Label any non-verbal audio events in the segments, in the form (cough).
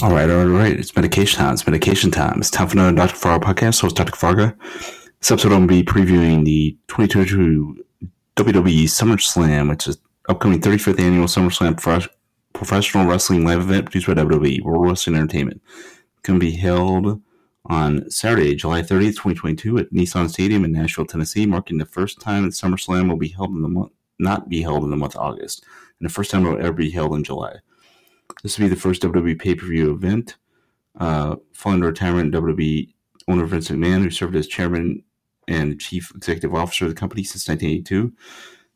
All right, all right. It's medication time. It's medication time. It's time for another Dr. Farga podcast. Host Dr. Farga. This episode, I'm going to be previewing the 2022 WWE SummerSlam, which is upcoming 35th annual SummerSlam Pro- professional wrestling live event produced by WWE World Wrestling Entertainment. It's going to be held on Saturday, July 30th, 2022, at Nissan Stadium in Nashville, Tennessee, marking the first time that SummerSlam will be held in the month, not be held in the month of August, and the first time it will ever be held in July. This will be the first WWE pay per view event. Uh, following retirement, WWE owner Vince McMahon, who served as chairman and chief executive officer of the company since 1982,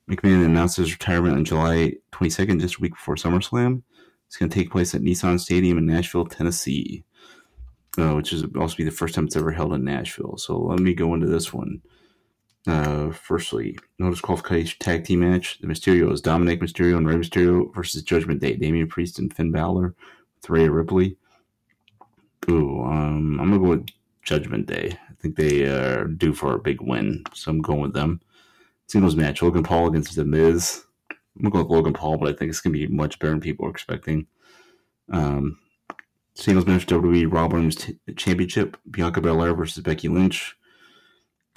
McMahon announced his retirement on July 22nd, just a week before SummerSlam. It's going to take place at Nissan Stadium in Nashville, Tennessee, uh, which is also be the first time it's ever held in Nashville. So let me go into this one. Uh, firstly, no disqualification tag team match. The Mysterios Dominic Mysterio and Rey Mysterio versus Judgment Day. Damian Priest and Finn Balor with Rhea Ripley. Ooh, um, I'm gonna go with Judgment Day. I think they are due for a big win, so I'm going with them. Singles match: Logan Paul against The Miz. I'm gonna go with Logan Paul, but I think it's gonna be much better than people are expecting. Um, singles match: WWE Raw Women's Championship: Bianca Belair versus Becky Lynch.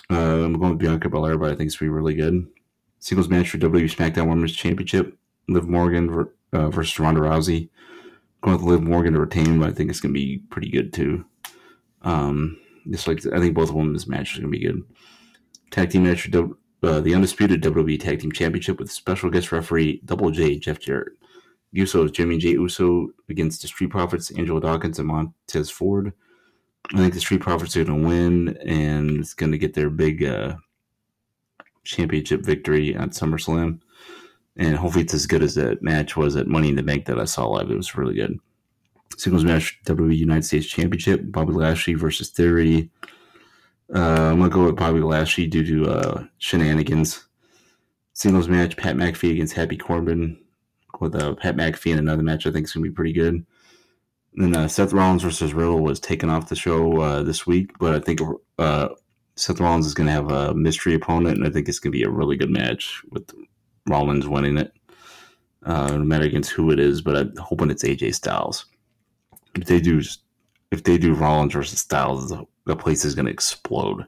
Uh, I'm going with Bianca Belair, but I think it's going to be really good. Singles match for WWE SmackDown Women's Championship: Liv Morgan uh, versus Ronda Rousey. Going with Liv Morgan to retain, but I think it's going to be pretty good too. Um, just like I think both women's matches are going to be good. Tag team match for uh, the undisputed WWE Tag Team Championship with special guest referee Double J Jeff Jarrett. Usos Jimmy Jey Uso against the Street Profits Angelo Dawkins and Montez Ford. I think the Street Profits are going to win and it's going to get their big uh, championship victory at SummerSlam. And hopefully it's as good as that match was at Money in the Bank that I saw live. It was really good. Singles match WWE United States Championship Bobby Lashley versus Theory. Uh, I'm going to go with Bobby Lashley due to uh, shenanigans. Singles match Pat McAfee against Happy Corbin. With uh, Pat McAfee in another match, I think is going to be pretty good. Then uh, Seth Rollins versus Riddle was taken off the show uh, this week, but I think uh, Seth Rollins is going to have a mystery opponent, and I think it's going to be a really good match with Rollins winning it. Uh, no matter against who it is, but I'm hoping it's AJ Styles. If they do, if they do Rollins versus Styles, the, the place is going to explode.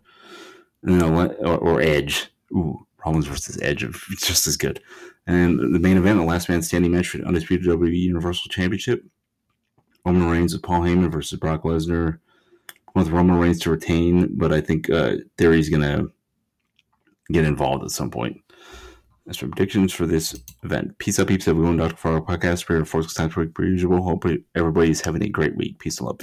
You know, or, or Edge. Ooh, Rollins versus Edge, is (laughs) just as good. And the main event, the last man standing match for the undisputed WWE Universal Championship. Roman Reigns with Paul Heyman versus Brock Lesnar. With Roman Reigns to retain, but I think uh, Theory's going to get involved at some point. That's my predictions for this event. Peace out, peeps. Everyone, Dr. Fargo podcast. Prayer and force time per usual. Hope everybody's having a great week. Peace and love.